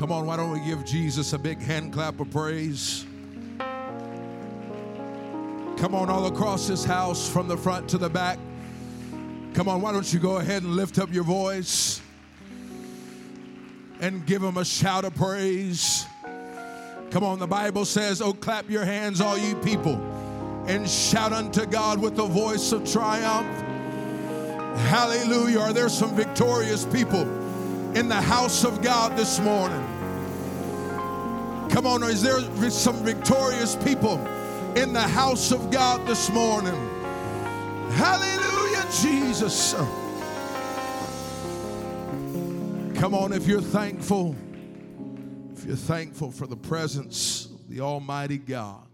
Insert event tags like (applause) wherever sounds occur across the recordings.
Come on, why don't we give Jesus a big hand clap of praise? Come on, all across this house, from the front to the back. Come on, why don't you go ahead and lift up your voice and give him a shout of praise? Come on, the Bible says, Oh, clap your hands, all you people, and shout unto God with the voice of triumph. Hallelujah. Are there some victorious people in the house of God this morning? Come on, is there some victorious people in the house of God this morning? Hallelujah, Jesus. Come on, if you're thankful, if you're thankful for the presence of the Almighty God,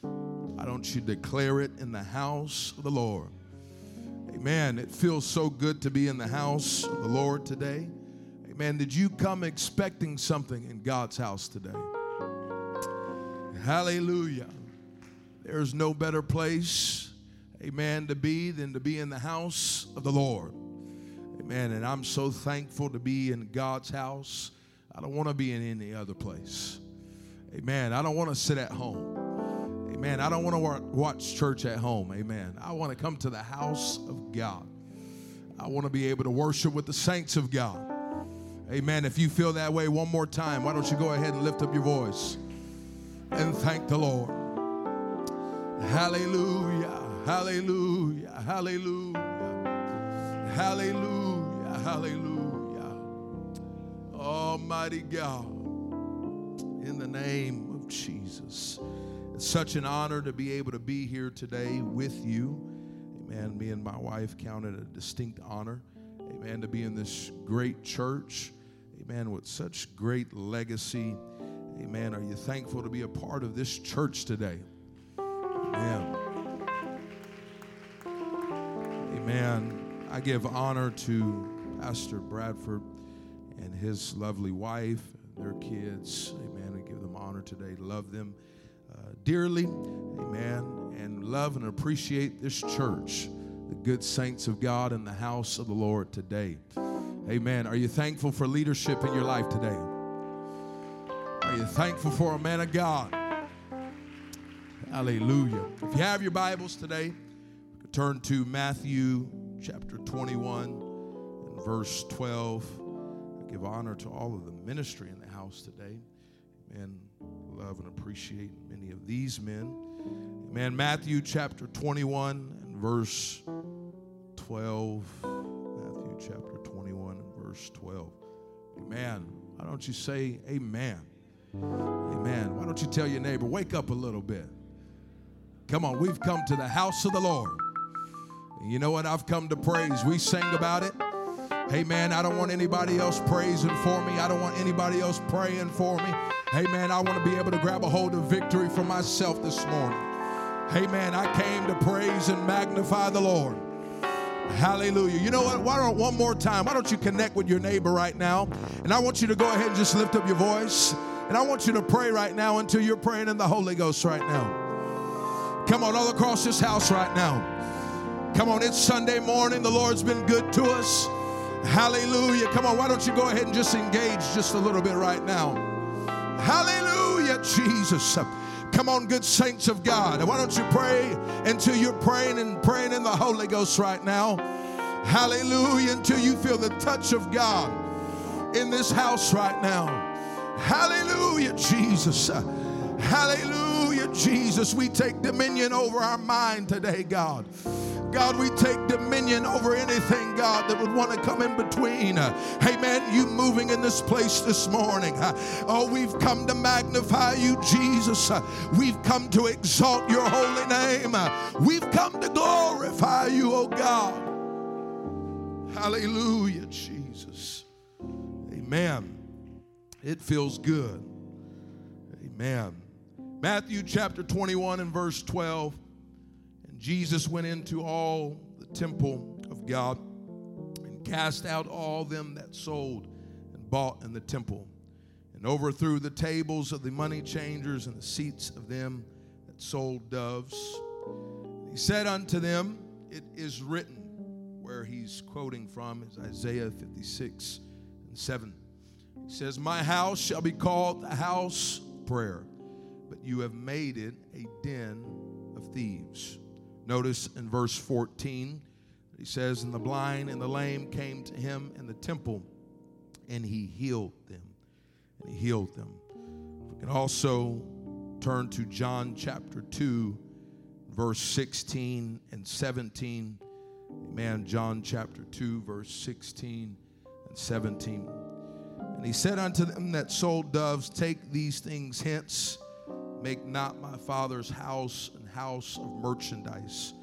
why don't you declare it in the house of the Lord? Amen. It feels so good to be in the house of the Lord today. Amen. Did you come expecting something in God's house today? Hallelujah. There's no better place, amen, to be than to be in the house of the Lord. Amen. And I'm so thankful to be in God's house. I don't want to be in any other place. Amen. I don't want to sit at home. Amen. I don't want to watch church at home. Amen. I want to come to the house of God. I want to be able to worship with the saints of God. Amen. If you feel that way one more time, why don't you go ahead and lift up your voice and thank the Lord? Hallelujah. Hallelujah. Hallelujah. Hallelujah. Hallelujah. Almighty God, in the name of Jesus. It's such an honor to be able to be here today with you. Amen. Me and my wife count it a distinct honor. Amen. To be in this great church. Amen. With such great legacy. Amen. Are you thankful to be a part of this church today? Amen. Amen. I give honor to Pastor Bradford and his lovely wife, their kids. Amen. I give them honor today. Love them uh, dearly. Amen. And love and appreciate this church, the good saints of God in the house of the Lord today. Amen. Are you thankful for leadership in your life today? Are you thankful for a man of God? Hallelujah. If you have your Bibles today, turn to Matthew chapter 21 and verse 12. I give honor to all of the ministry in the house today. Amen. Love and appreciate many of these men. Amen. Matthew chapter 21 and verse 12. Matthew chapter 21 and verse 12. Amen. Why don't you say amen? Amen. Why don't you tell your neighbor, wake up a little bit? Come on, we've come to the house of the Lord. You know what? I've come to praise. We sing about it. Hey, man, I don't want anybody else praising for me. I don't want anybody else praying for me. Hey, man, I want to be able to grab a hold of victory for myself this morning. Hey, man, I came to praise and magnify the Lord. Hallelujah. You know what? Why don't one more time? Why don't you connect with your neighbor right now? And I want you to go ahead and just lift up your voice. And I want you to pray right now until you're praying in the Holy Ghost right now. Come on, all across this house right now. Come on, it's Sunday morning. The Lord's been good to us. Hallelujah. Come on, why don't you go ahead and just engage just a little bit right now? Hallelujah, Jesus. Come on, good saints of God. Why don't you pray until you're praying and praying in the Holy Ghost right now? Hallelujah, until you feel the touch of God in this house right now. Hallelujah, Jesus. Hallelujah, Jesus. We take dominion over our mind today, God. God, we take dominion over anything, God, that would want to come in between. Man, you moving in this place this morning. Oh, we've come to magnify you, Jesus. We've come to exalt your holy name. We've come to glorify you, oh God. Hallelujah, Jesus. Amen. It feels good. Amen. Matthew chapter 21 and verse 12. And Jesus went into all the temple of God and cast out all them that sold and bought in the temple, and overthrew the tables of the money changers and the seats of them that sold doves. he said unto them, It is written, where he's quoting from is Isaiah 56 and 7. Says, My house shall be called the house prayer, but you have made it a den of thieves. Notice in verse 14, he says, And the blind and the lame came to him in the temple, and he healed them. And he healed them. We can also turn to John chapter 2, verse 16 and 17. Amen. John chapter 2, verse 16 and 17. And he said unto them that sold doves, Take these things hence, make not my father's house an house of merchandise.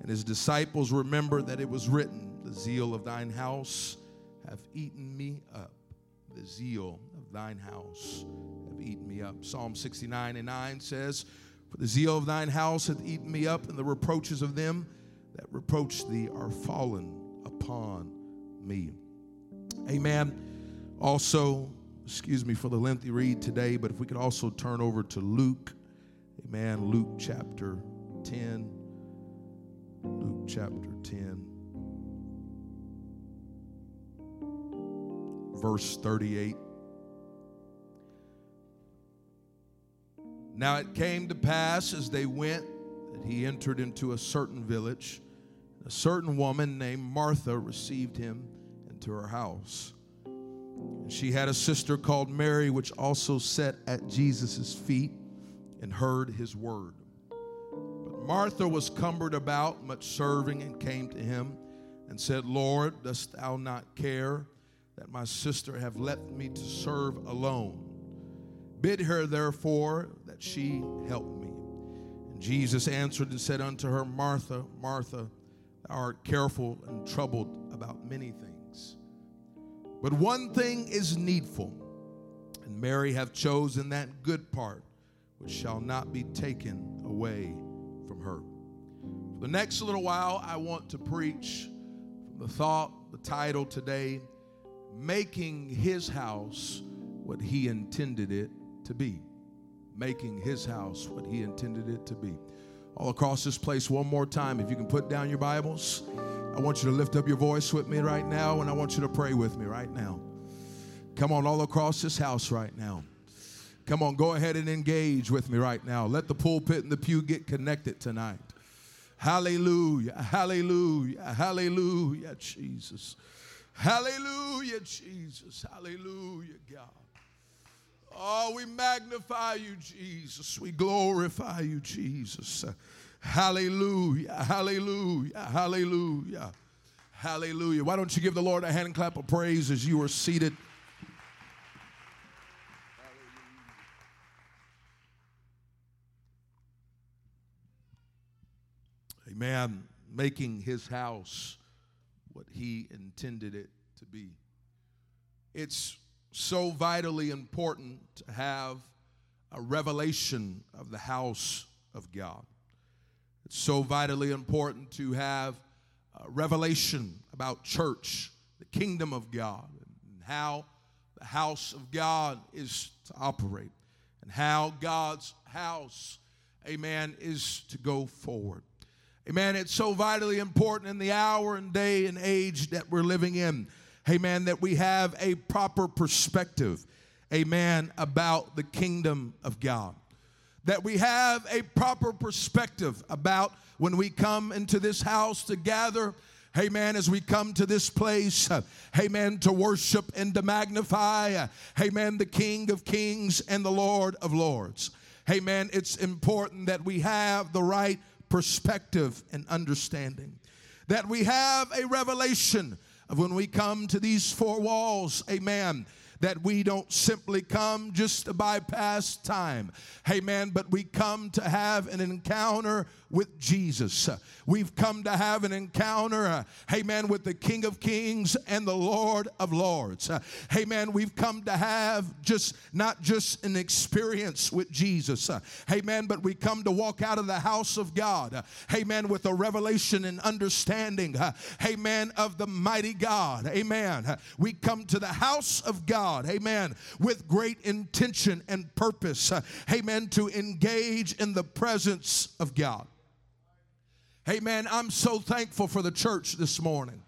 And his disciples remembered that it was written, The zeal of thine house hath eaten me up. The zeal of thine house have eaten me up. Psalm 69 and 9 says, For the zeal of thine house hath eaten me up, and the reproaches of them that reproach thee are fallen upon me. Amen. Also, excuse me for the lengthy read today, but if we could also turn over to Luke, amen, Luke chapter 10. Luke chapter 10, verse 38. Now it came to pass as they went that he entered into a certain village. A certain woman named Martha received him into her house. And she had a sister called Mary, which also sat at Jesus' feet and heard his word. But Martha was cumbered about, much serving, and came to him and said, Lord, dost thou not care that my sister have left me to serve alone? Bid her therefore that she help me. And Jesus answered and said unto her, Martha, Martha, thou art careful and troubled about many things. But one thing is needful, and Mary hath chosen that good part which shall not be taken away from her. For the next little while, I want to preach from the thought, the title today, Making His House What He Intended It to be. Making His house what He intended it to be. All across this place, one more time, if you can put down your Bibles, I want you to lift up your voice with me right now, and I want you to pray with me right now. Come on, all across this house right now. Come on, go ahead and engage with me right now. Let the pulpit and the pew get connected tonight. Hallelujah, hallelujah, hallelujah, Jesus. Hallelujah, Jesus. Hallelujah, God. Oh, we magnify you, Jesus. We glorify you, Jesus. Hallelujah, hallelujah, hallelujah, hallelujah. Why don't you give the Lord a hand clap of praise as you are seated? Amen. Making his house what he intended it to be. It's so vitally important to have a revelation of the house of God. It's so vitally important to have a revelation about church, the kingdom of God, and how the house of God is to operate, and how God's house, amen, is to go forward. Amen. It's so vitally important in the hour and day and age that we're living in. Amen. That we have a proper perspective. Amen. About the kingdom of God. That we have a proper perspective about when we come into this house to gather. Amen. As we come to this place, uh, amen, to worship and to magnify, uh, amen, the King of Kings and the Lord of Lords. Amen. It's important that we have the right perspective and understanding. That we have a revelation of when we come to these four walls, amen that we don't simply come just to bypass time. Amen. But we come to have an encounter with Jesus. We've come to have an encounter, amen, with the King of Kings and the Lord of Lords. Amen. We've come to have just not just an experience with Jesus. Amen. But we come to walk out of the house of God. Amen. With a revelation and understanding. Amen. Of the mighty God. Amen. We come to the house of God. Amen. With great intention and purpose. Uh, amen. To engage in the presence of God. Amen. I'm so thankful for the church this morning.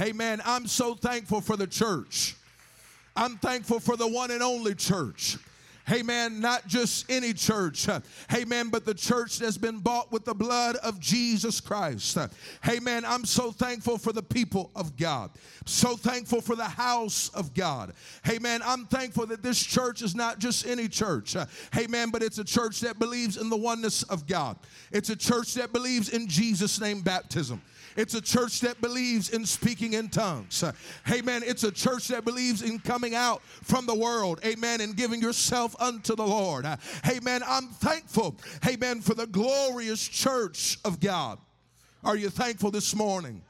Amen. I'm so thankful for the church. I'm thankful for the one and only church. Amen. Not just any church. Amen. But the church that's been bought with the blood of Jesus Christ. Amen. I'm so thankful for the people of God. So thankful for the house of God. Amen. I'm thankful that this church is not just any church. Amen. But it's a church that believes in the oneness of God. It's a church that believes in Jesus' name baptism. It's a church that believes in speaking in tongues. Amen. It's a church that believes in coming out from the world. Amen. And giving yourself unto the Lord. Amen. I'm thankful. Amen. For the glorious church of God. Are you thankful this morning?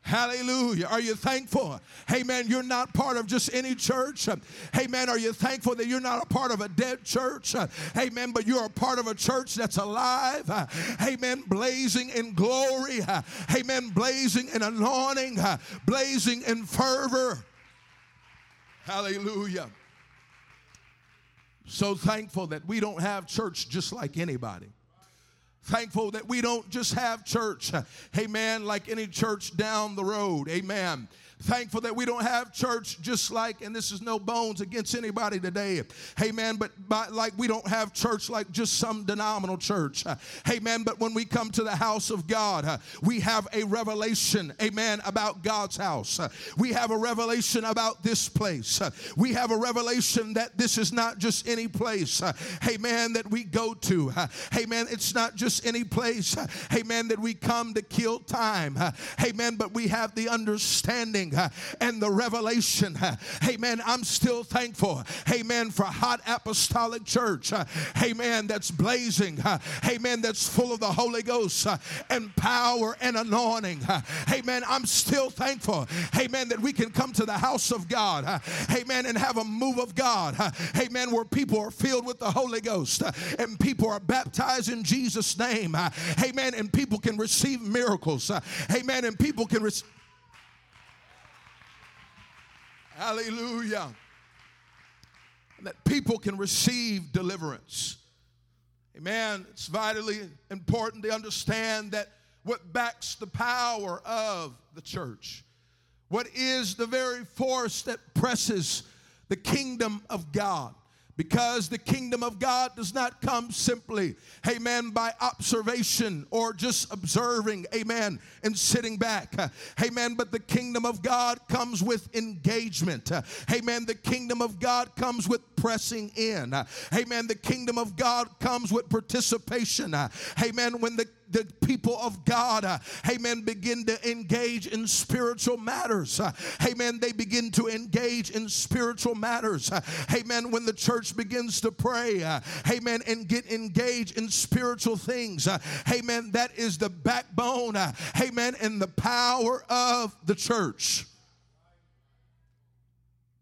Hallelujah. Are you thankful? Hey, man, you're not part of just any church. Hey, man, are you thankful that you're not a part of a dead church? Hey, man, but you're a part of a church that's alive. Hey, man, blazing in glory. Hey, man, blazing in anointing, blazing in fervor. Hallelujah. So thankful that we don't have church just like anybody. Thankful that we don't just have church, amen, like any church down the road, amen. Thankful that we don't have church just like, and this is no bones against anybody today. Hey man, but by, like we don't have church like just some denominational church. Hey man, but when we come to the house of God, we have a revelation, amen, about God's house. We have a revelation about this place. We have a revelation that this is not just any place, hey man, that we go to. Hey man, it's not just any place, hey man, that we come to kill time. hey man, but we have the understanding and the revelation. Amen. I'm still thankful. Amen. For hot apostolic church. Amen. That's blazing. Amen. That's full of the Holy Ghost and power and anointing. Amen. I'm still thankful. Amen. That we can come to the house of God. Amen. And have a move of God. Amen. Where people are filled with the Holy Ghost and people are baptized in Jesus' name. Amen. And people can receive miracles. Amen. And people can receive Hallelujah. that people can receive deliverance. Amen. It's vitally important to understand that what backs the power of the church, what is the very force that presses the kingdom of God because the kingdom of God does not come simply, amen, by observation or just observing, amen, and sitting back, amen. But the kingdom of God comes with engagement, amen. The kingdom of God comes with pressing in, amen. The kingdom of God comes with participation, amen. When the the people of God, uh, amen, begin to engage in spiritual matters. Uh, amen. They begin to engage in spiritual matters. Uh, amen. When the church begins to pray, uh, amen, and get engaged in spiritual things, uh, amen, that is the backbone, uh, amen, and the power of the church.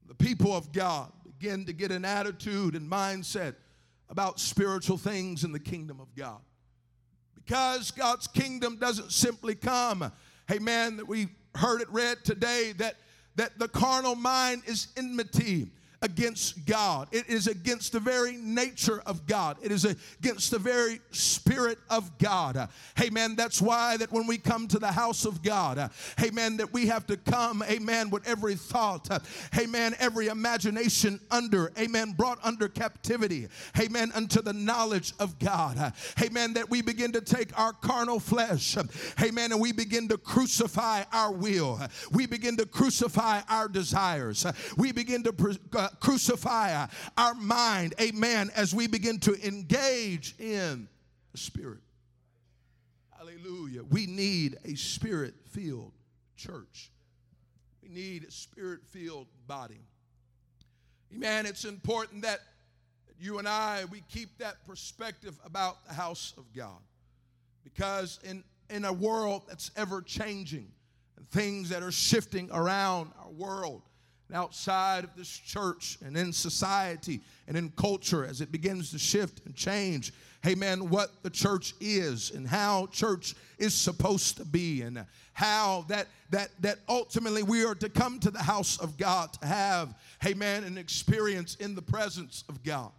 The people of God begin to get an attitude and mindset about spiritual things in the kingdom of God because God's kingdom doesn't simply come. Hey man, we heard it read today that that the carnal mind is enmity against God. It is against the very nature of God. It is against the very spirit of God. Amen. That's why that when we come to the house of God, amen, that we have to come, amen, with every thought, amen, every imagination under, amen, brought under captivity, amen, unto the knowledge of God. Amen. That we begin to take our carnal flesh, amen, and we begin to crucify our will. We begin to crucify our desires. We begin to uh, crucify our mind, amen, as we begin to engage in the Spirit. Hallelujah. We need a spirit filled church, we need a spirit filled body. Amen. It's important that you and I, we keep that perspective about the house of God. Because in, in a world that's ever changing and things that are shifting around our world, outside of this church and in society and in culture as it begins to shift and change. Amen. What the church is and how church is supposed to be and how that that that ultimately we are to come to the house of God to have, amen, an experience in the presence of God.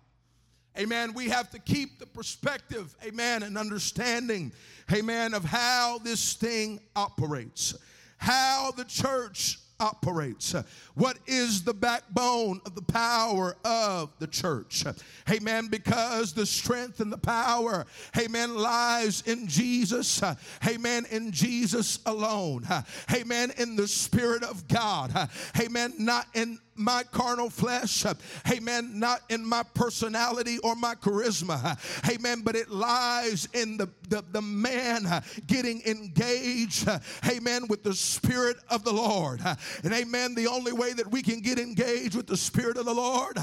Amen. We have to keep the perspective, amen, and understanding, amen, of how this thing operates, how the church operates? What is the backbone of the power of the church? Amen. Because the strength and the power, amen, lies in Jesus. Amen. In Jesus alone. Amen. In the Spirit of God. Amen. Not in my carnal flesh, amen, not in my personality or my charisma, amen, but it lies in the, the, the man getting engaged, amen, with the Spirit of the Lord. And amen, the only way that we can get engaged with the Spirit of the Lord,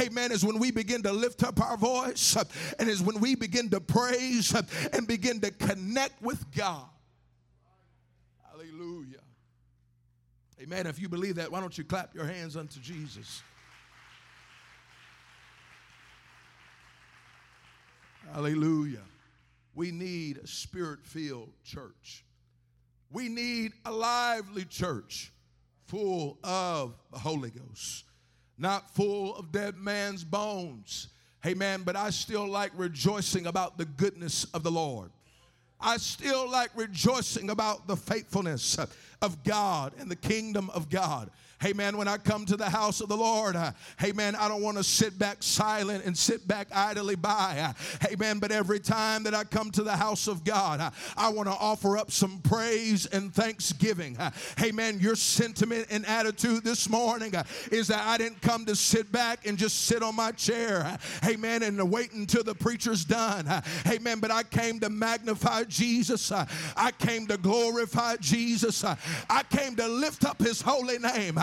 amen, is when we begin to lift up our voice and is when we begin to praise and begin to connect with God. Hallelujah. Amen. If you believe that, why don't you clap your hands unto Jesus? Hallelujah. We need a spirit filled church. We need a lively church full of the Holy Ghost, not full of dead man's bones. Amen. But I still like rejoicing about the goodness of the Lord. I still like rejoicing about the faithfulness of God and the kingdom of God. Hey man, when I come to the house of the Lord, uh, hey man, I don't want to sit back silent and sit back idly by. Uh, hey man, but every time that I come to the house of God, uh, I want to offer up some praise and thanksgiving. Uh, hey man, your sentiment and attitude this morning uh, is that I didn't come to sit back and just sit on my chair. Uh, hey man, and wait until the preacher's done. Hey man, but I came to magnify Jesus. I came to glorify Jesus. I came to lift up his holy name.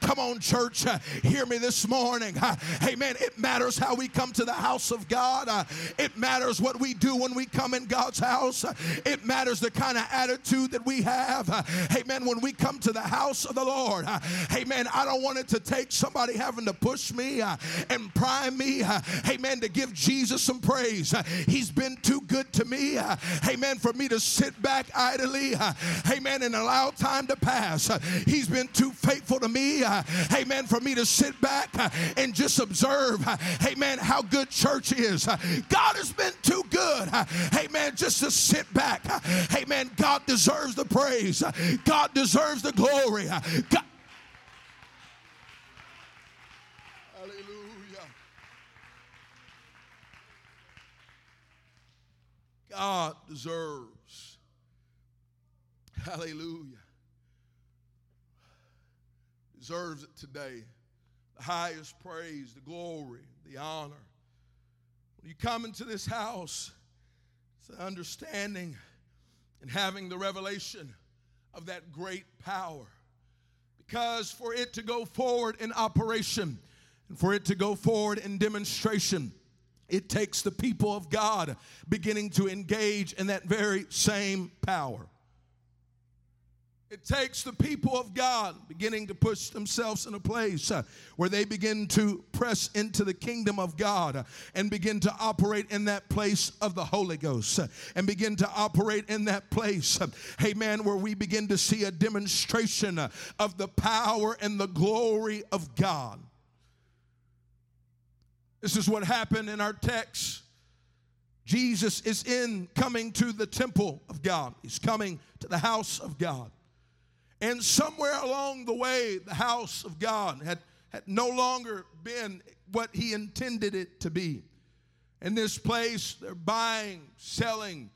Come on, church, uh, hear me this morning. Uh, amen. It matters how we come to the house of God, uh, it matters what we do when we come in God's house, it matters the kind of attitude that we have. Amen. When we come to the house of the Lord, amen. I don't want it to take somebody having to push me and prime me, amen, to give Jesus some praise. He's been too good to me, amen, for me to sit back idly, amen, and allow time to pass. He's been too faithful to me, uh, amen, for me to sit back uh, and just observe, uh, amen, how good church is. God has been too good, amen, just to sit back. Amen. God deserves the praise, God deserves the glory. God, God deserves. Hallelujah deserves it today. The highest praise, the glory, the honor. When you come into this house, it's the understanding and having the revelation of that great power. Because for it to go forward in operation and for it to go forward in demonstration, it takes the people of God beginning to engage in that very same power. It takes the people of God beginning to push themselves in a place uh, where they begin to press into the kingdom of God uh, and begin to operate in that place of the Holy Ghost uh, and begin to operate in that place, amen, where we begin to see a demonstration of the power and the glory of God. This is what happened in our text. Jesus is in coming to the temple of God. He's coming to the house of God. And somewhere along the way, the house of God had, had no longer been what he intended it to be. In this place, they're buying, selling,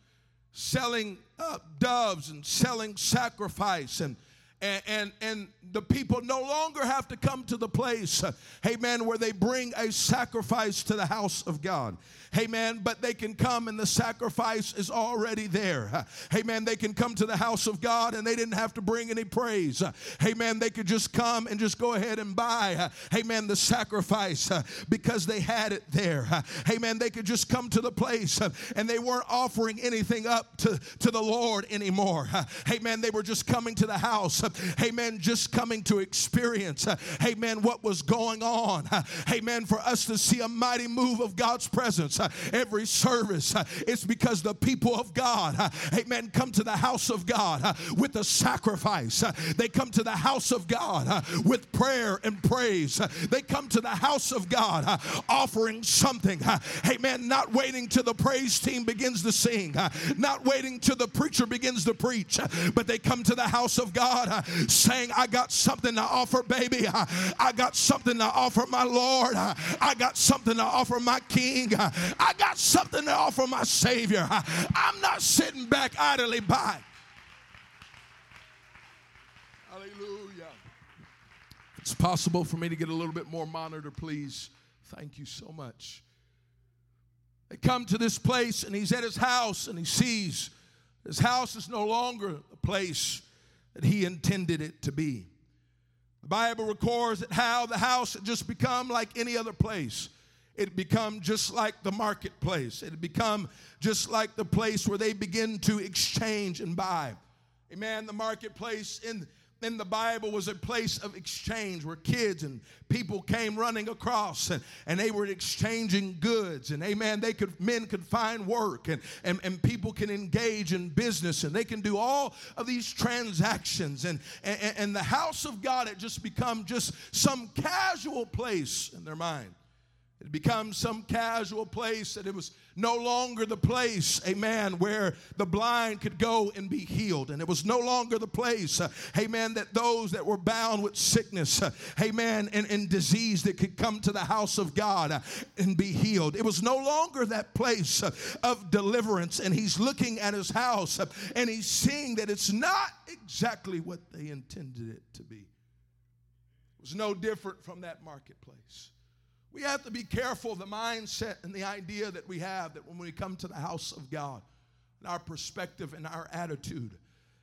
selling uh, doves and selling sacrifice and and, and, and the people no longer have to come to the place, amen, where they bring a sacrifice to the house of God. Amen. But they can come and the sacrifice is already there. Amen. They can come to the house of God and they didn't have to bring any praise. Amen. They could just come and just go ahead and buy, amen, the sacrifice because they had it there. Amen. They could just come to the place and they weren't offering anything up to, to the Lord anymore. Amen. They were just coming to the house. Amen. Just coming to experience, uh, amen, what was going on. Uh, amen. For us to see a mighty move of God's presence uh, every service. Uh, it's because the people of God, uh, amen, come to the house of God uh, with a sacrifice. They come to the house of God with prayer and praise. They come to the house of God offering something. Amen. Not waiting till the praise team begins to sing, not waiting till the preacher begins to preach, but they come to the house of God saying, I got something to offer, baby. I got something to offer my Lord. I got something to offer my King. I got something to offer my Savior. I'm not sitting back idly by. Hallelujah. It's possible for me to get a little bit more monitor, please. Thank you so much. They come to this place, and he's at his house, and he sees his house is no longer a place that he intended it to be. The Bible records that how the house had just become like any other place. It had become just like the marketplace. It had become just like the place where they begin to exchange and buy. Amen. The marketplace in in the Bible was a place of exchange where kids and people came running across and, and they were exchanging goods. And amen, they could men could find work and, and, and people can engage in business and they can do all of these transactions. And, and, and the house of God had just become just some casual place in their mind. It becomes some casual place that it was no longer the place, amen, where the blind could go and be healed. And it was no longer the place, uh, amen, that those that were bound with sickness, uh, amen, and, and disease that could come to the house of God uh, and be healed. It was no longer that place uh, of deliverance. And he's looking at his house uh, and he's seeing that it's not exactly what they intended it to be. It was no different from that marketplace. We have to be careful of the mindset and the idea that we have that when we come to the house of God, our perspective and our attitude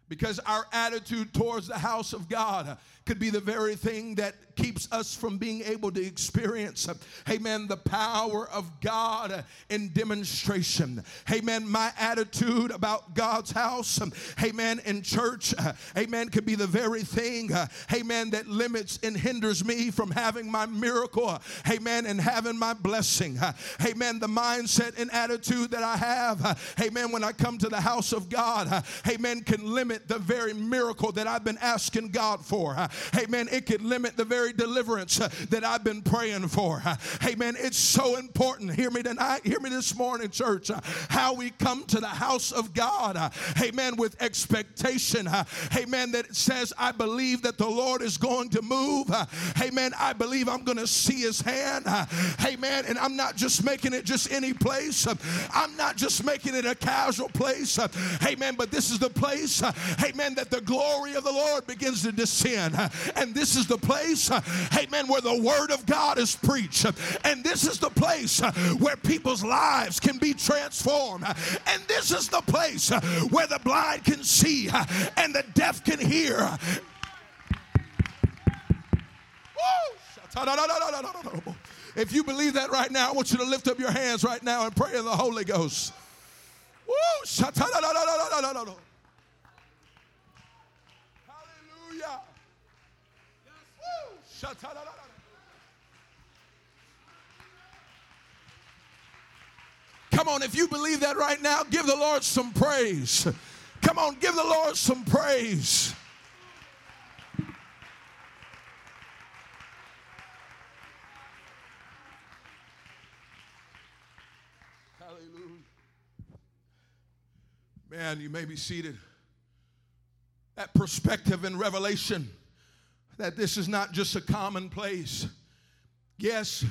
because our attitude towards the house of God could be the very thing that keeps us from being able to experience, amen, the power of God in demonstration. Amen. My attitude about God's house, amen, in church, amen, could be the very thing, amen, that limits and hinders me from having my miracle, amen, and having my blessing. Amen. The mindset and attitude that I have, amen, when I come to the house of God, amen, can limit the very miracle that I've been asking God for. Amen. It could limit the very deliverance uh, that I've been praying for. Uh, amen. It's so important. Hear me tonight. Hear me this morning, church. Uh, how we come to the house of God. Amen. With expectation. Amen. That says, I believe that the Lord is going to move. Amen. I believe I'm going to see his hand. Amen. And I'm not just making it just any place. I'm not just making it a casual place. Amen. But this is the place amen, that the glory of the Lord begins to descend. And this is the place, uh, amen, where the word of God is preached. And this is the place uh, where people's lives can be transformed. And this is the place uh, where the blind can see and the deaf can hear. If you believe that right now, I want you to lift up your hands right now and pray in the Holy Ghost. Woo! Come on, if you believe that right now, give the Lord some praise. Come on, give the Lord some praise. Hallelujah. Man, you may be seated. That perspective in revelation that this is not just a common place. Yes,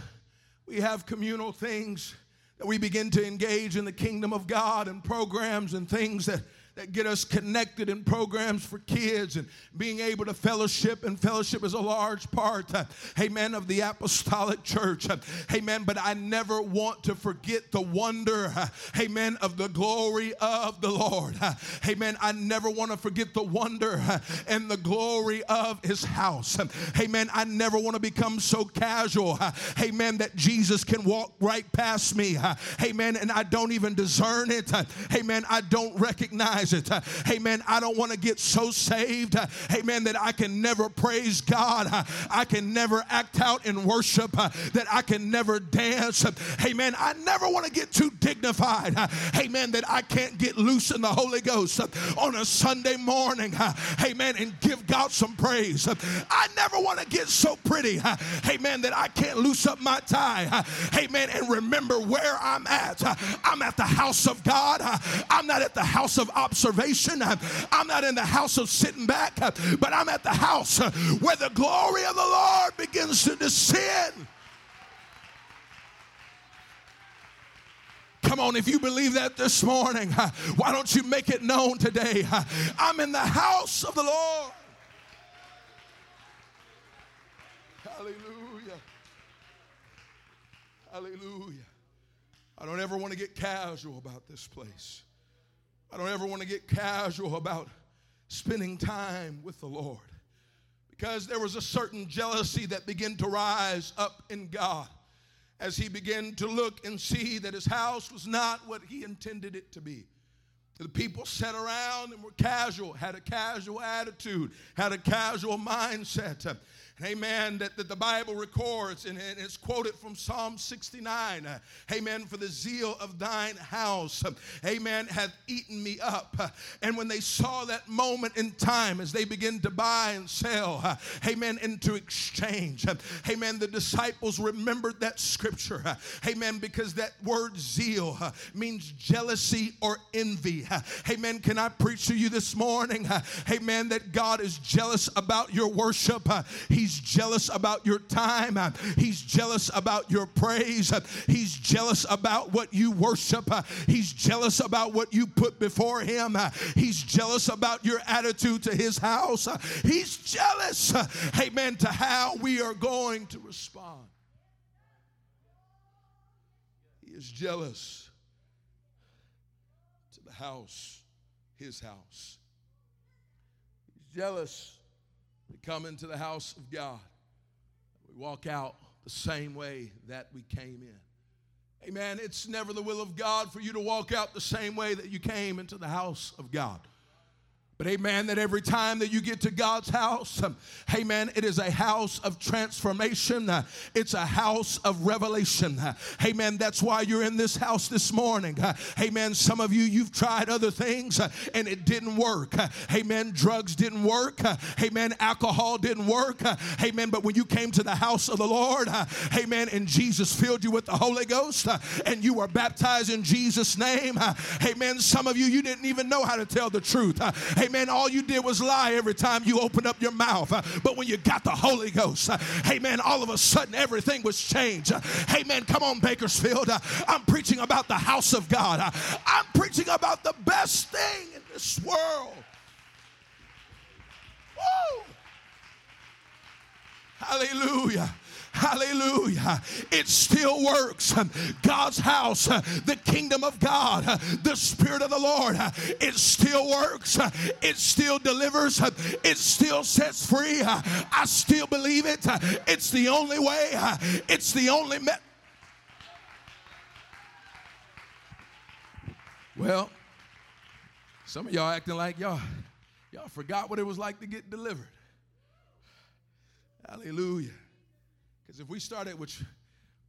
we have communal things that we begin to engage in the kingdom of God and programs and things that that get us connected in programs for kids and being able to fellowship. And fellowship is a large part, uh, amen, of the apostolic church. Uh, amen. But I never want to forget the wonder, uh, amen, of the glory of the Lord. Uh, amen. I never want to forget the wonder uh, and the glory of his house. Uh, amen. I never want to become so casual, amen, that Jesus can walk right past me. Amen. And I don't even discern it. Amen. I don't recognize it. Uh, man, I don't want to get so saved, uh, hey man, that I can never praise God. Uh, I can never act out in worship, that I can never dance. hey man, I never want to get too dignified. hey man, That I can't get loose in the Holy Ghost on a Sunday morning. hey man, And give God some praise. I never want to get so pretty. hey man, That I can't loose up my tie. hey man, And remember where I'm at. I'm at the house of God. I'm not at the house of obstacles observation. I'm not in the house of sitting back, but I'm at the house where the glory of the Lord begins to descend. Come on, if you believe that this morning, why don't you make it known today? I'm in the house of the Lord. Hallelujah. Hallelujah. I don't ever want to get casual about this place. I don't ever want to get casual about spending time with the Lord because there was a certain jealousy that began to rise up in God as he began to look and see that his house was not what he intended it to be. The people sat around and were casual, had a casual attitude, had a casual mindset. Amen. That, that the Bible records, and, and, it's quoted from Psalm 69. Uh, amen. For the zeal of thine house, amen, hath eaten me up. And when they saw that moment in time as they begin to buy and sell, amen, into exchange, amen, the disciples remembered that scripture, amen, because that word zeal means jealousy or envy. Amen. Can I preach to you this morning? Amen. That God is jealous about your worship. He He's jealous about your time. He's jealous about your praise. He's jealous about what you worship. He's jealous about what you put before Him. He's jealous about your attitude to His house. He's jealous, amen, to how we are going to respond. He is jealous to the house, His house. He's jealous we come into the house of God. We walk out the same way that we came in. Amen. It's never the will of God for you to walk out the same way that you came into the house of God. But amen, that every time that you get to God's house, um, amen, it is a house of transformation. Uh, it's a house of revelation. Uh, amen, that's why you're in this house this morning. Uh, amen, some of you, you've tried other things and it didn't work. Amen, drugs didn't work. Amen, alcohol didn't work. amen, but when you came to the house of the Lord, amen, and Jesus filled you with the Holy Ghost and you were baptized in Jesus' name, amen, some of you, you didn't even know how to tell the truth. Amen. Man, all you did was lie every time you opened up your mouth. But when you got the Holy Ghost, amen, all of a sudden everything was changed. Amen. Come on, Bakersfield. I'm preaching about the house of God. I'm preaching about the best thing in this world. Woo! Hallelujah. Hallelujah. It still works. God's house, the kingdom of God, the Spirit of the Lord, it still works. It still delivers. It still sets free. I still believe it. It's the only way. It's the only method. Well, some of y'all acting like y'all y'all forgot what it was like to get delivered. Hallelujah. If we started, which,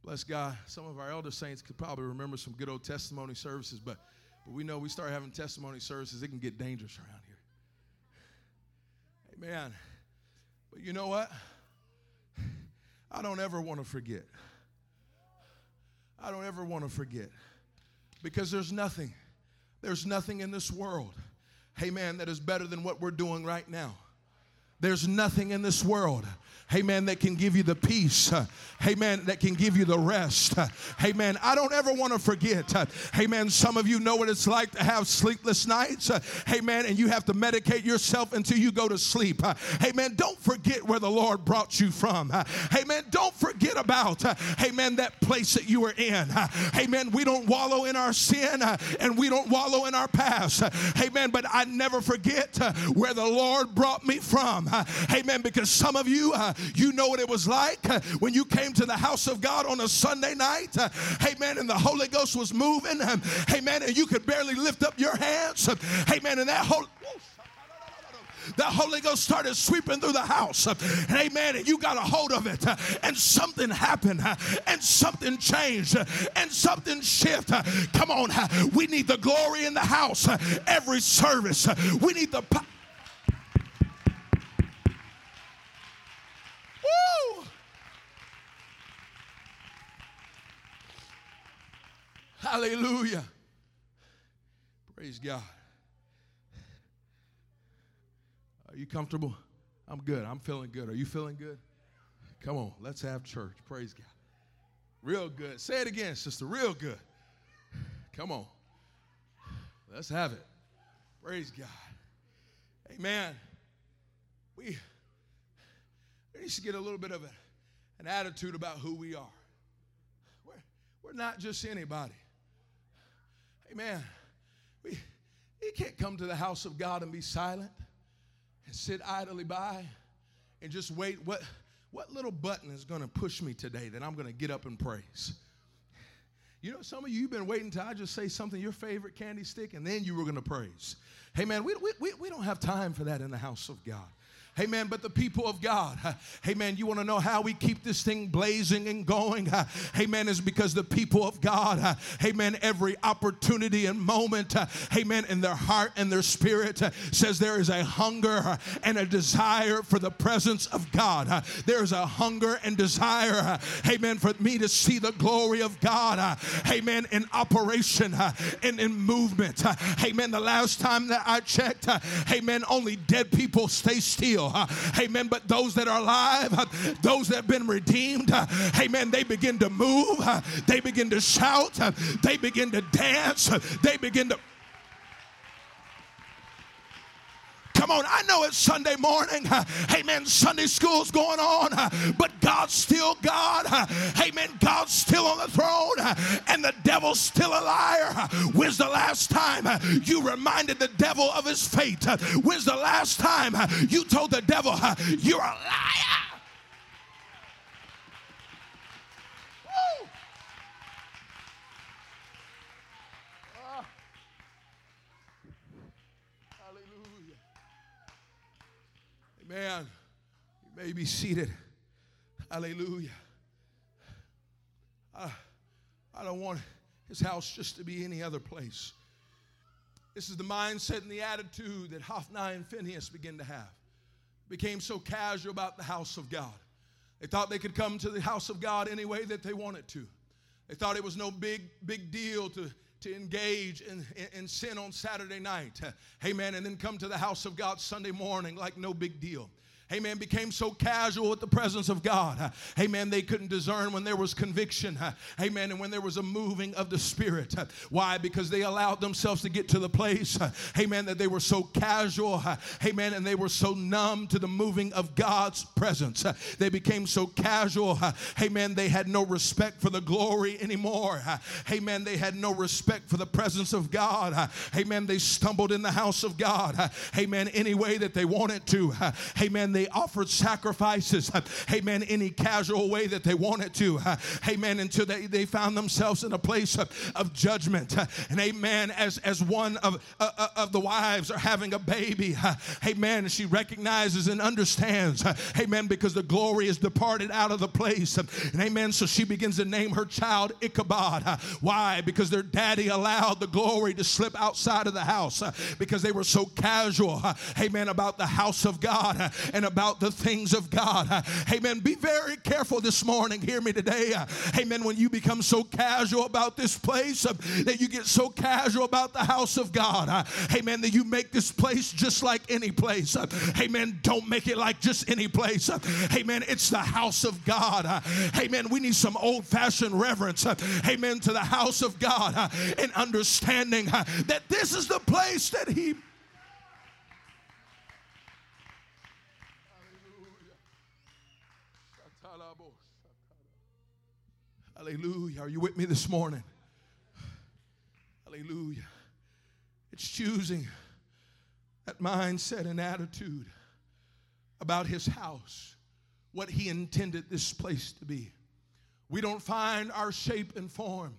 bless God, some of our elder saints could probably remember some good old testimony services, but, but we know we start having testimony services, it can get dangerous around here. Amen. But you know what? I don't ever want to forget. I don't ever want to forget. Because there's nothing, there's nothing in this world, hey man, that is better than what we're doing right now. There's nothing in this world Amen, that can give you the peace. Amen, that can give you the rest. Amen. I don't ever want to forget. Amen. Some of you know what it's like to have sleepless nights. Amen. And you have to medicate yourself until you go to sleep. Amen. Don't forget where the Lord brought you from. Amen. Don't forget about, amen, that place that you were in. Amen. We don't wallow in our sin and we don't wallow in our past. Amen. But I never forget where the Lord brought me from. (laughs) Amen. Because some of you, uh, you know what it was like uh, when you came to the house of God on a Sunday night. Uh, amen. And the Holy Ghost was moving. Um, amen. And you could barely lift up your hands. Um, amen. And that whole the Holy Ghost started sweeping through the house. Um, amen. And you got a hold of it. And something happened. And something changed. And something shifted. Come on. We need the glory in the house every service. We need the! God. you comfortable? I'm good. I'm feeling good. Are you feeling good? Come on, let's have church. Praise God. Real good. Say it again, sister. Real good. Come on. Let's have it. Praise God. Amen. We, we need to get a little bit of a, an attitude about who we are. We're, we're not just anybody. Amen. You can't come to the house of God and be silent and sit idly by and just wait. What, what little button is going to push me today that I'm going to get up and praise? You know, some of you, you've been waiting until I just say something, your favorite candy stick, and then you were going to praise. Hey, man, we, we, we don't have time for that in the house of God. Amen. But the people of God, amen. You want to know how we keep this thing blazing and going? Amen. Is because the people of God, amen, every opportunity and moment, amen, in their heart and their spirit says there is a hunger and a desire for the presence of God. There is a hunger and desire, amen, for me to see the glory of God, amen, in operation and in movement. Amen. The last time that I checked, amen, only dead people stay still. Amen. But those that are alive, those that have been redeemed, amen, they begin to move, they begin to shout, they begin to dance, they begin to. Come on, I know it's Sunday morning. (laughs) Amen. Sunday school's going on, (laughs) but God's still God. (laughs) Amen. God's still on the throne, and the devil's still a liar. When's the last time you reminded the devil of his fate? When's the last time you told the devil, You're a liar? Amen. You may be seated. Hallelujah. I, I don't want his house just to be any other place. This is the mindset and the attitude that Hophni and Phinehas began to have. Became so casual about the house of God. They thought they could come to the house of God any way that they wanted to. They thought it was no big, big deal to, to engage in, in, in sin on Saturday night. (laughs) Amen. And then come to the house of God Sunday morning like no big deal amen, became so casual with the presence of God. Amen. They couldn't discern when there was conviction. Amen. And when there was a moving of the Spirit. Why? Because they allowed themselves to get to the place, amen, that they were so casual, amen, and they were so numb to the moving of God's presence. They became so casual, amen, they had no respect for the glory anymore. Amen. They had no respect for the presence of God. Amen. They stumbled in the house of God. Amen. Any way that they wanted to. Amen they offered sacrifices, (laughs) amen, any casual way that they wanted to, (laughs) amen, until they, they found themselves in a place of, judgment. (laughs) And amen, as, as one of, uh, uh of the wives are having a baby, amen, she recognizes and understands, amen, because the glory is departed out of the place. And amen, so she begins to name her child Ichabod. Why? Because their daddy allowed the glory to slip outside of the house because they were so casual, amen, about the house of God and about the things of God. (laughs) Amen. Be very careful this morning. Hear me today. (laughs) Amen. When you become so casual about this place, uh, that you get so casual about the house of God. (laughs) Amen. That you make this place just like any place. Amen. Don't make it like just any place. Amen. It's the house of God. Amen. We need some old fashioned reverence. Amen. To the house of God and understanding that this is the place that He Hallelujah. Are you with me this morning? Hallelujah. It's choosing that mindset and attitude about his house, what he intended this place to be. We don't find our shape and form,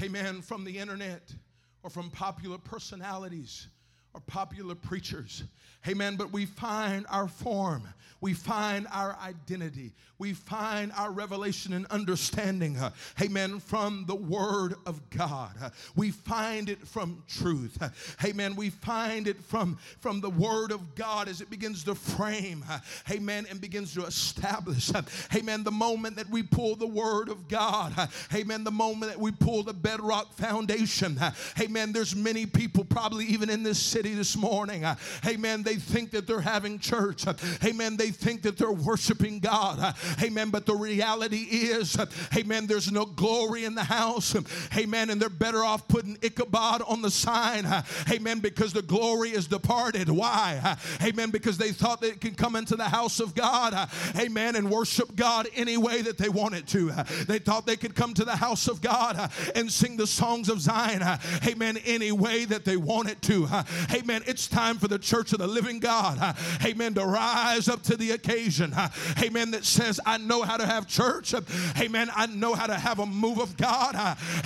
amen, from the internet or from popular personalities or popular preachers. Amen. But we find our form. We find our identity. We find our revelation and understanding. Amen. From the Word of God. We find it from truth. Amen. We find it from, from the Word of God as it begins to frame. Amen. And begins to establish. Amen. The moment that we pull the Word of God. Amen. The moment that we pull the bedrock foundation. amen. There's many people, probably even in this city city this morning, uh, amen, they think that they're having church. Uh, amen, they think that they're worshiping God. Uh, amen, but the reality is, amen, there's no glory in the house. Amen, and they're better off putting Ichabod on the sign. Amen, because the glory is departed. Why? Amen, because they thought they could come into the house of God. Amen, and worship God any way that they wanted to. They thought they could come to the house of God and sing the songs of Zion. Amen, any way that they wanted to. Amen, it's time for the church of the living God. Amen, to rise up to the occasion. Amen, that says, I know how to have church. Amen, I know how to have a move of God.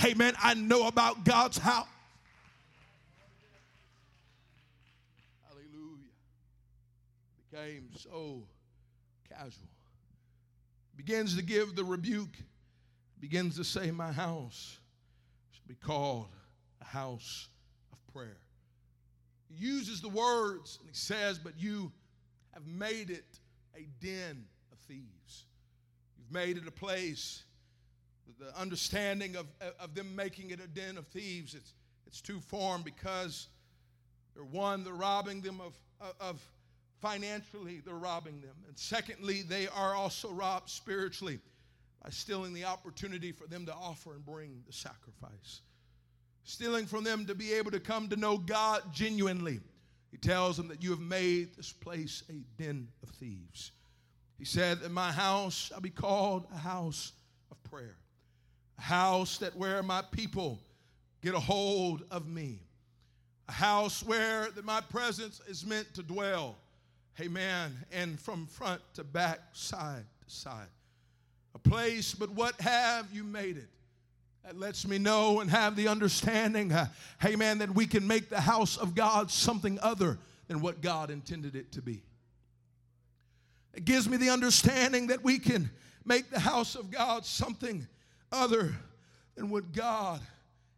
Amen, I know about God's house. Hallelujah. Became so casual. Begins to give the rebuke, begins to say, My house should be called a house of prayer. Uses the words and he says, But you have made it a den of thieves. You've made it a place, the understanding of, of them making it a den of thieves, it's, it's two form because they're one, they're robbing them of, of financially, they're robbing them. And secondly, they are also robbed spiritually by stealing the opportunity for them to offer and bring the sacrifice. Stealing from them to be able to come to know God genuinely. He tells them that you have made this place a den of thieves. He said that my house shall be called a house of prayer, a house that where my people get a hold of me, a house where that my presence is meant to dwell. Amen. And from front to back, side to side. A place, but what have you made it? That lets me know and have the understanding, uh, amen, that we can make the house of God something other than what God intended it to be. It gives me the understanding that we can make the house of God something other than what God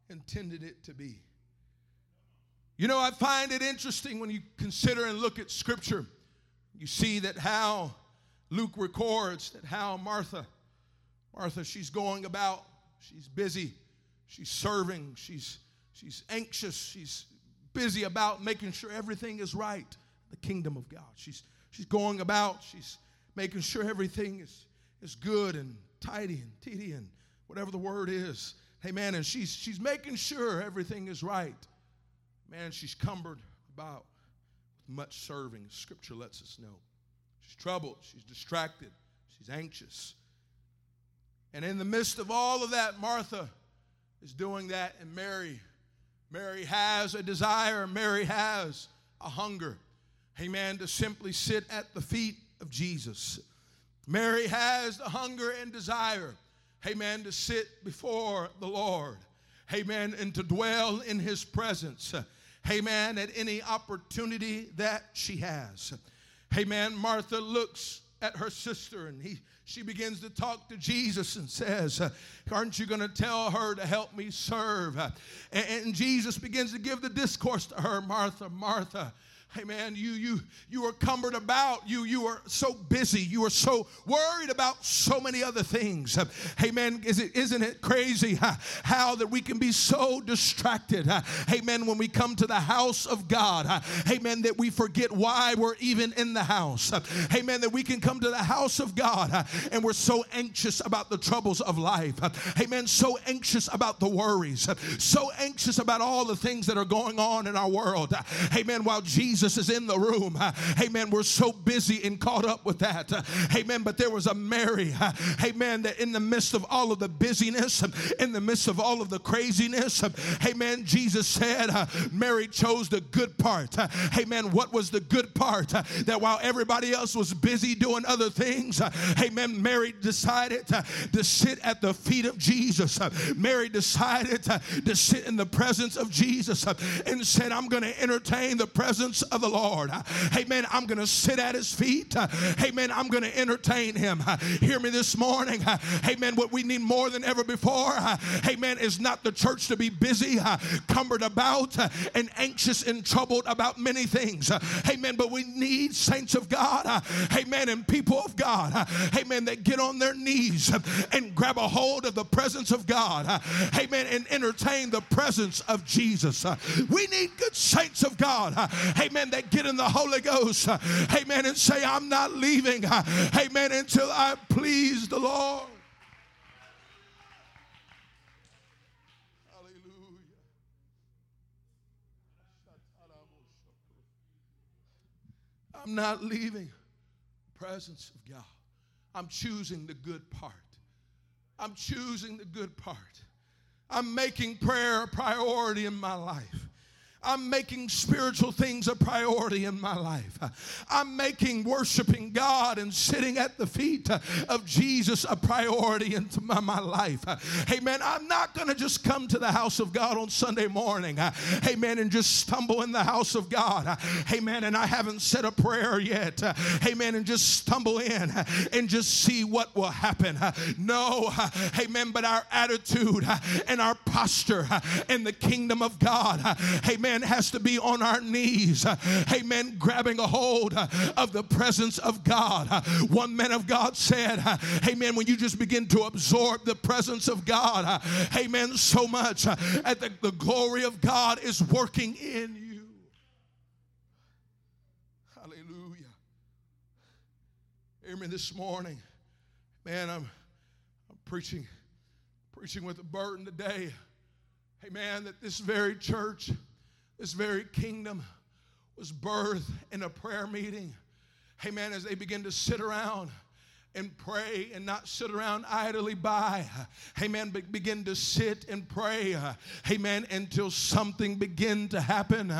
intended it to be. You know, I find it interesting when you consider and look at Scripture. You see that how Luke records that how Martha, Martha, she's going about She's busy. She's serving. She's, she's anxious. She's busy about making sure everything is right. The kingdom of God. She's, she's going about. She's making sure everything is, is good and tidy and tidy and whatever the word is. Man, and she's, she's making sure everything is right. Man, she's cumbered about with much serving. Scripture lets us know. She's troubled. She's distracted. She's anxious. And in the midst of all of that, Martha is doing that, and Mary, Mary has a desire, Mary has a hunger, amen, to simply sit at the feet of Jesus. Mary has the hunger and desire, amen, to sit before the Lord, amen, and to dwell in his presence, amen, at any opportunity that she has. Amen. Martha looks at her sister and he she begins to talk to Jesus and says, uh, Aren't you going to tell her to help me serve? Uh, and, Jesus begins to give the discourse to her Martha, Martha. Hey man, you you you are cumbered about. You you are so busy. You are so worried about so many other things. Hey man, is it isn't it crazy how, that we can be so distracted? Hey man, when we come to the house of God, hey man, that we forget why we're even in the house. Hey man, that we can come to the house of God and we're so anxious about the troubles of life. Hey man, so anxious about the worries, so anxious about all the things that are going on in our world. Hey man, while Jesus Jesus is in the room. Amen. We're so busy and caught up with that. Amen. But there was a Mary. Amen. That in the midst of all of the busyness, in the midst of all of the craziness, amen. Jesus said, Mary chose the good part. Amen. What was the good part? That while everybody else was busy doing other things, amen. Mary decided to sit at the feet of Jesus. Mary decided to sit in the presence of Jesus and said, I'm going to entertain the presence of the Lord. Amen. I'm going to sit at his feet. Amen. I'm going to entertain him. Hear me this morning. Amen. What we need more than ever before, amen, is not the church to be busy, cumbered about, and anxious and troubled about many things. Amen. But we need saints of God, amen, and people of God, amen, that get on their knees and grab a hold of the presence of God, amen, and entertain the presence of Jesus. We need good saints of God, amen, that get in the Holy Ghost, amen, and say, I'm not leaving, amen, until I please the Lord. Hallelujah. I'm not leaving the presence of God. I'm choosing the good part. I'm choosing the good part. I'm making prayer a priority in my life. I'm making spiritual things a priority in my life. I'm making worshiping God and sitting at the feet of Jesus a priority into my, life. Amen. I'm not going to just come to the house of God on Sunday morning. Amen. And just stumble in the house of God. Amen. And I haven't said a prayer yet. Amen. And just stumble in and just see what will happen. No. Amen. But our attitude and our posture in the kingdom of God. Amen amen, has to be on our knees, amen, grabbing a hold of the presence of God. One man of God said, amen, when you just begin to absorb the presence of God, amen, so much that the, the glory of God is working in you. Hallelujah. Me this morning. Man, I'm, I'm preaching, preaching with a burden today. Hey man, that this very church this very kingdom was birthed in a prayer meeting. Hey, man, as they begin to sit around and pray and not sit around idly by. Amen. Be- begin to sit and pray. Amen. Until something began to happen.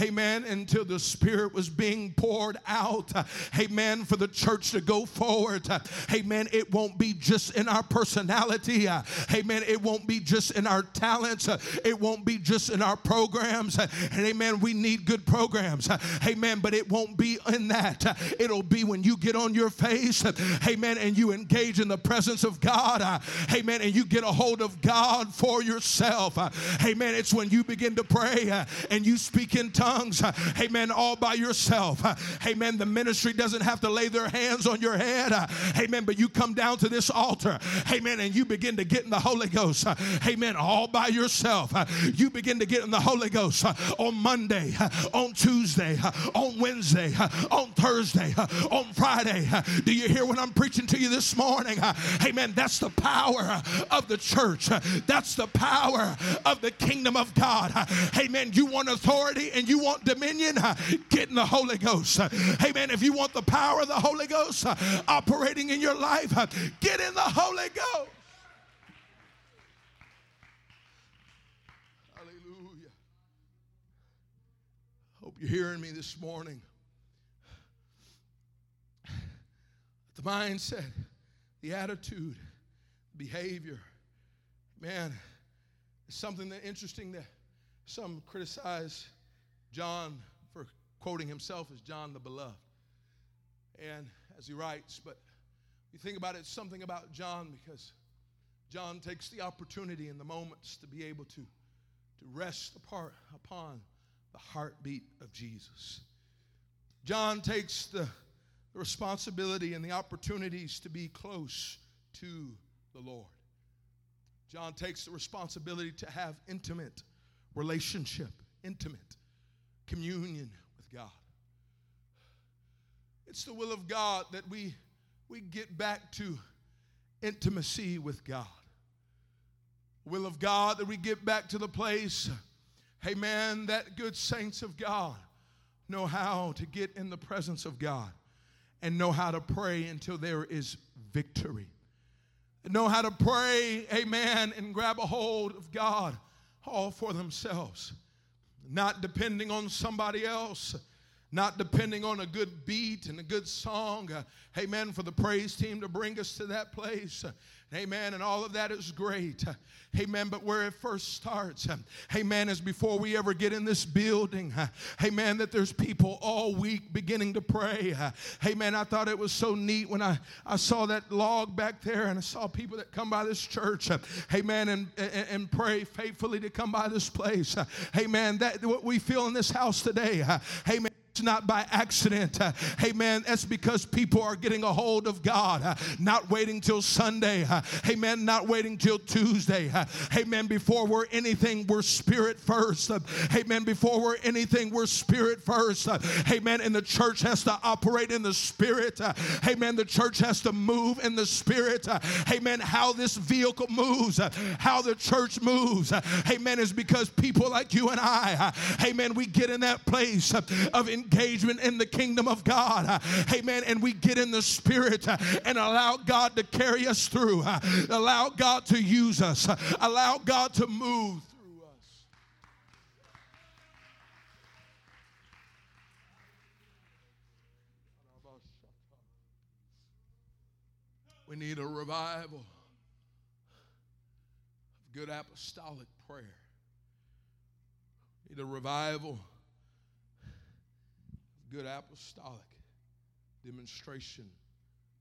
Amen. Until the Spirit was being poured out. Amen. For the church to go forward. Amen. It won't be just in our personality. Amen. It won't be just in our talents. It won't be just in our programs. And amen. We need good programs. Amen. But it won't be in that. It'll be when you get on your face. Amen amen, and you engage in the presence of God, uh, amen, and you get a hold of God for yourself, uh, amen. It's when you begin to pray uh, and you speak in tongues, uh, amen, all by yourself, uh, amen. The ministry doesn't have to lay their hands on your head, uh, amen, but you come down to this altar, amen, and you begin to get in the Holy Ghost, amen, all by yourself. You begin to get in the Holy Ghost on Monday, on Tuesday, on Wednesday, on Thursday, on Friday. Do you hear what I'm preaching? Preaching to you this morning. Uh, amen. That's the power uh, of the church. Uh, that's the power of the kingdom of God. Amen. You want authority and you want dominion? Get in the Holy Ghost. Amen. If you want the power of the Holy Ghost operating in your life, get in the Holy Ghost. Hallelujah. Hope you're hearing me this morning. The mindset, the attitude, behavior. Man, it's something that interesting that some criticize John for quoting himself as John the Beloved. And as he writes, but you think about it, something about John because John takes the opportunity in the moments to be able to, to rest apart upon the heartbeat of Jesus. John takes the the responsibility and the opportunities to be close to the Lord. John takes the responsibility to have intimate relationship, intimate communion with God. It's the will of God that we, we get back to intimacy with God. Will of God that we get back to the place, man, that good saints of God know how to get in the presence of God and know how to pray until there is victory. Know how to pray, amen, and grab a hold of God all for themselves, not depending on somebody else. Not depending on a good beat and a good song. Uh, amen. For the praise team to bring us to that place. Uh, amen. And all of that is great. Uh, amen. But where it first starts, uh, amen, is before we ever get in this building. Uh, amen. That there's people all week beginning to pray. Uh, amen. I thought it was so neat when I, I saw that log back there and I saw people that come by this church. amen. And, and, and pray faithfully to come by this place. amen. That what we feel in this house today. amen not by accident. Uh, amen. That's because people are getting a hold of God, uh, not waiting till Sunday. Uh, amen. Not waiting till Tuesday. Uh, amen. Before we're anything, we're spirit first. Uh, amen. Before we're anything, we're spirit first. Uh, amen. And the church has to operate in the spirit. amen. The church has to move in the spirit. amen. How this vehicle moves, how the church moves. amen. Is because people like you and I, amen, we get in that place of engagement in the kingdom of God. Amen. And we get in the spirit and allow God to carry us through, allow God to use us, allow God to move through us. We need a revival of good apostolic prayer. We need a revival good apostolic demonstration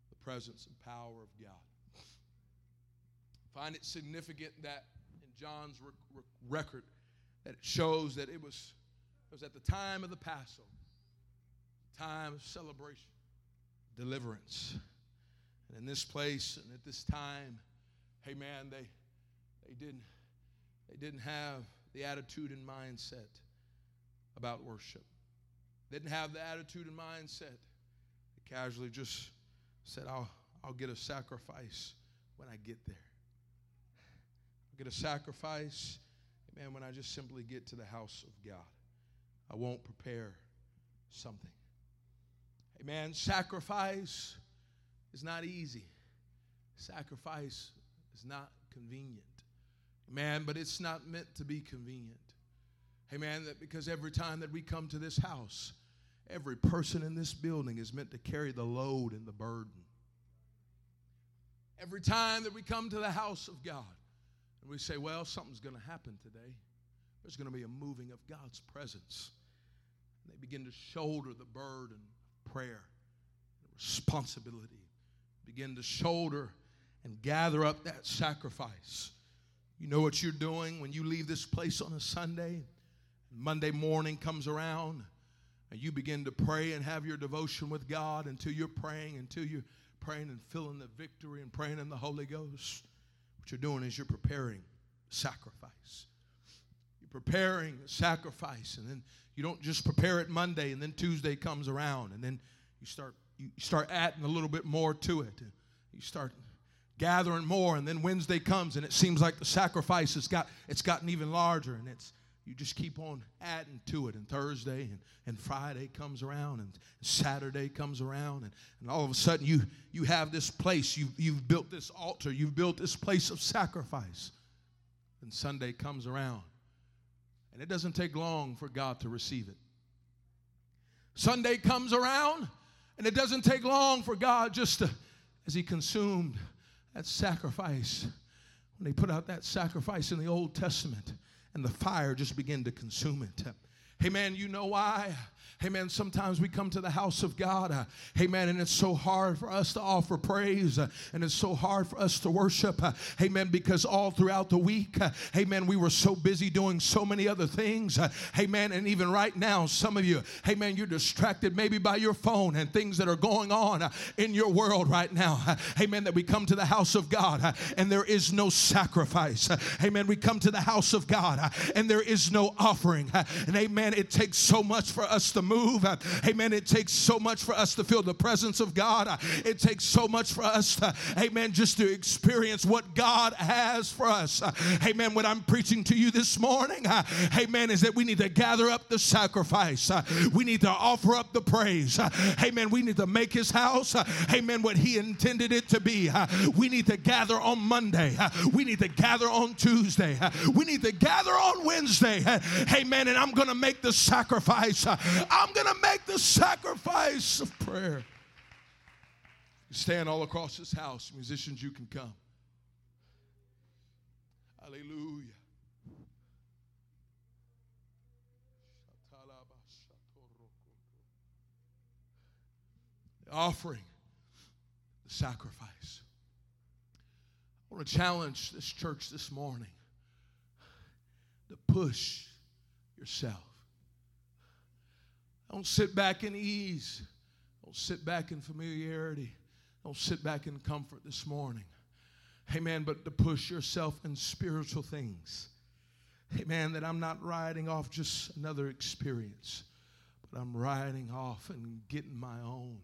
the presence and power of God. Find it significant that in John's record that it shows that it was, it was at the time of the Passover, time of celebration, deliverance. And in this place and at this time, hey man, they they didn't they didn't have the attitude and mindset about worship didn't have the attitude and mindset. They casually just said, I'll, I'll get a sacrifice when I get there. I'll get a sacrifice, man, when I just simply get to the house of God. I won't prepare something. Amen. Sacrifice is not easy. Sacrifice is not convenient. Man, but it's not meant to be convenient. Amen. That because every time that we come to this house, Every person in this building is meant to carry the load and the burden. Every time that we come to the house of God and we say, well, something's going to happen today, there's going to be a moving of God's presence. And they begin to shoulder the burden of prayer and responsibility, begin to shoulder and gather up that sacrifice. You know what you're doing when you leave this place on a Sunday? Monday morning comes around and you begin to pray and have your devotion with God until you're praying, until you're praying and feeling the victory and praying in the Holy Ghost, what you're doing is you're preparing sacrifice. You're preparing sacrifice, and then you don't just prepare it Monday, and then Tuesday comes around, and then you start you start adding a little bit more to it. You start gathering more, and then Wednesday comes, and it seems like the sacrifice has got it's gotten even larger, and it's you just keep on adding to it. And Thursday and, and Friday comes around and Saturday comes around. And, and all of a sudden you, you have this place. You've, you've built this altar. You've built this place of sacrifice. And Sunday comes around. And it doesn't take long for God to receive it. Sunday comes around. And it doesn't take long for God just to, as He consumed that sacrifice, when they put out that sacrifice in the Old Testament, and the fire just began to consume it. Hey man, you know why? Hey man, sometimes we come to the house of God. Uh, hey man, and it's so hard for us to offer praise uh, and it's so hard for us to worship. Uh, hey man, because all throughout the week, hey man, we were so busy doing so many other things. Hey man, and even right now, some of you, hey man, you're distracted maybe by your phone and things that are going on in your world right now. Hey man, that we come to the house of God and there is no sacrifice. Hey man, we come to the house of God and there is no offering. And amen, it takes so much for us to move. Uh, amen. It takes so much for us to feel the presence of God. Uh, it takes so much for us, to, amen, just to experience what God has for us. Uh, amen. What I'm preaching to you this morning, amen, is that we need to gather up the sacrifice. We need to offer up the praise. Amen. We need to make his house, amen, what he intended it to be. We need to gather on Monday. We need to gather on Tuesday. We need to gather on Wednesday. Amen. And I'm going to make the sacrifice. I'm going to make the sacrifice of prayer. stand all across this house. Musicians, you can come. Hallelujah. offering, the sacrifice. I want to challenge this church this morning to push yourself. Don't sit back in ease. Don't sit back in familiarity. Don't sit back in comfort this morning. Amen. But to push yourself in spiritual things. Amen. That I'm not riding off just another experience, but I'm riding off and getting my own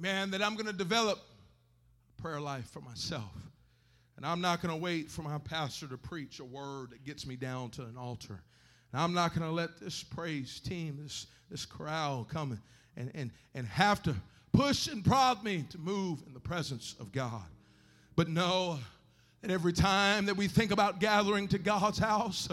man, that I'm going to develop a prayer life for myself. And I'm not going to wait for my pastor to preach a word that gets me down to an altar. And I'm not going to let this praise team, this, this crowd come and, and, and have to push and prod me to move in the presence of God. But know that every time that we think about gathering to God's house,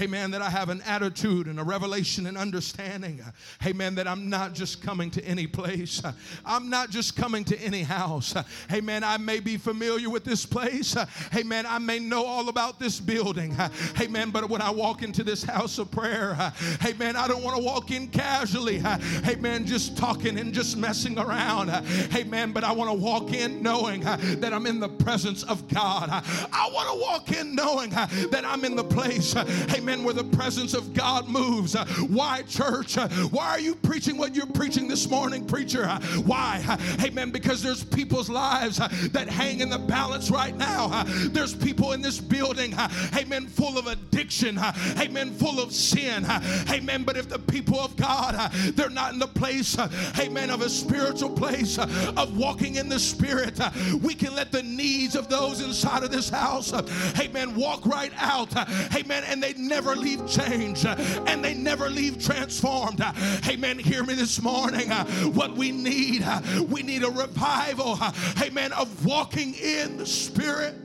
Amen. That I have an attitude and a revelation and understanding. Amen. That I'm not just coming to any place. I'm not just coming to any house. Amen. I may be familiar with this place. Amen. I may know all about this building. Amen. But when I walk into this house of prayer, amen, I don't want to walk in casually. Amen. Just talking and just messing around. Amen. But I want to walk in knowing that I'm in the presence of God. I want to walk in knowing that I'm in the place. Amen amen, where the presence of God moves. Uh, why, church? Uh, why are you preaching what you're preaching this morning, preacher? Uh, why? Uh, amen, because there's people's lives uh, that hang in the balance right now. Uh, there's people in this building, amen, full of addiction, amen, full of sin, amen. But if the people of God, they're not in the place, amen, of a spiritual place of walking in the Spirit, we can let the needs of those inside of this house, amen, walk right out, amen, and they never never leave changed and they never leave transformed. Amen. Hear me this morning. What we need, we need a revival, amen, of walking in the Spirit.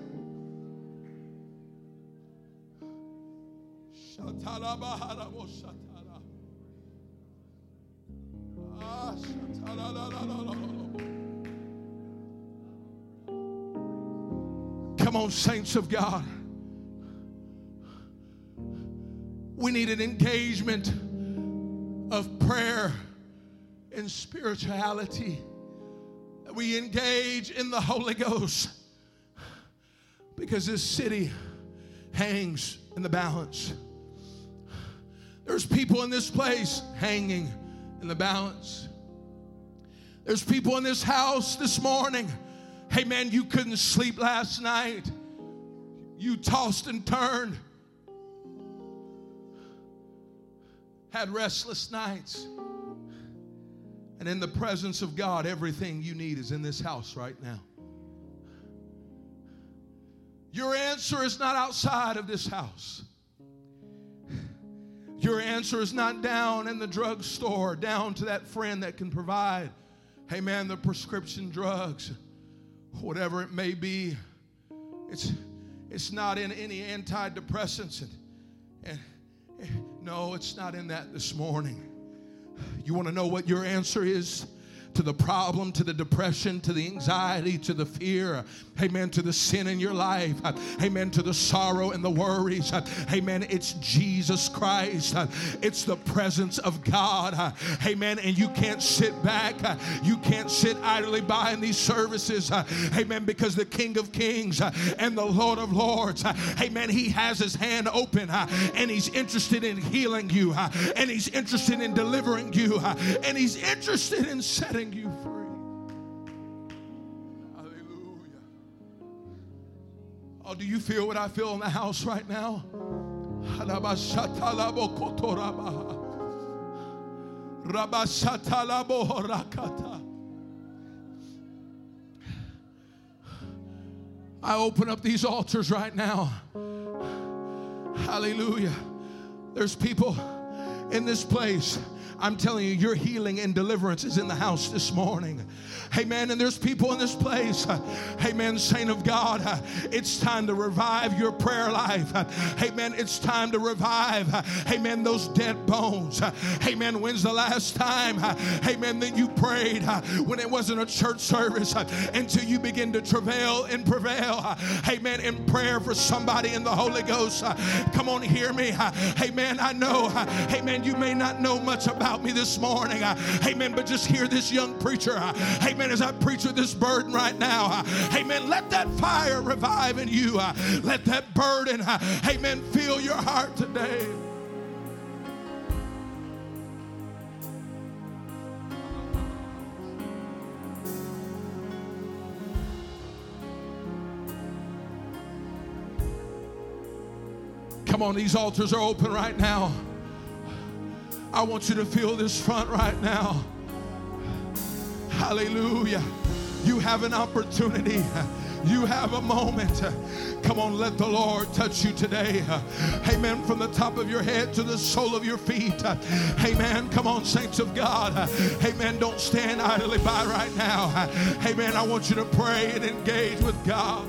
Come on, saints of God. We need an engagement of prayer and spirituality. We engage in the Holy Ghost because this city hangs in the balance. There's people in this place hanging in the balance. There's people in this house this morning. Hey man, you couldn't sleep last night. You tossed and turned. Had restless nights. And in the presence of God, everything you need is in this house right now. Your answer is not outside of this house. Your answer is not down in the drugstore, down to that friend that can provide, hey man, the prescription drugs, whatever it may be. It's, it's not in any antidepressants and, and no, it's not in that this morning. You want to know what your answer is? To the problem, to the depression, to the anxiety, to the fear, amen, to the sin in your life, amen, to the sorrow and the worries, amen. It's Jesus Christ, it's the presence of God, amen. And you can't sit back, you can't sit idly by in these services, amen, because the King of Kings and the Lord of Lords, amen, He has His hand open and He's interested in healing you, and He's interested in delivering you, and He's interested in setting setting you free. Hallelujah. Oh, do you feel what I feel in the house right now? I open up these altars right now. Hallelujah. There's people in this place I'm telling you, your healing and deliverance is in the house this morning. Amen. And there's people in this place. Amen. Saint of God, it's time to revive your prayer life. Amen. It's time to revive. Amen. Those dead bones. Amen. When's the last time? Amen. That you prayed when it wasn't a church service until you begin to travail and prevail. Amen. In prayer for somebody in the Holy Ghost. Come on, hear me. Amen. I know. Amen. You may not know much about about me this morning. Uh, amen. But just hear this young preacher. Uh, amen. As I preach with this burden right now. Uh, amen. Let that fire revive in you. Let that burden, amen, fill your heart today. Come on, these altars are open right now. I want you to feel this front right now. Hallelujah. You have an opportunity. You have a moment. Come on, let the Lord touch you today. Amen. From the top of your head to the sole of your feet. Amen. Come on, saints of God. Amen. Don't stand idly by right now. Amen. I want you to pray and engage with God.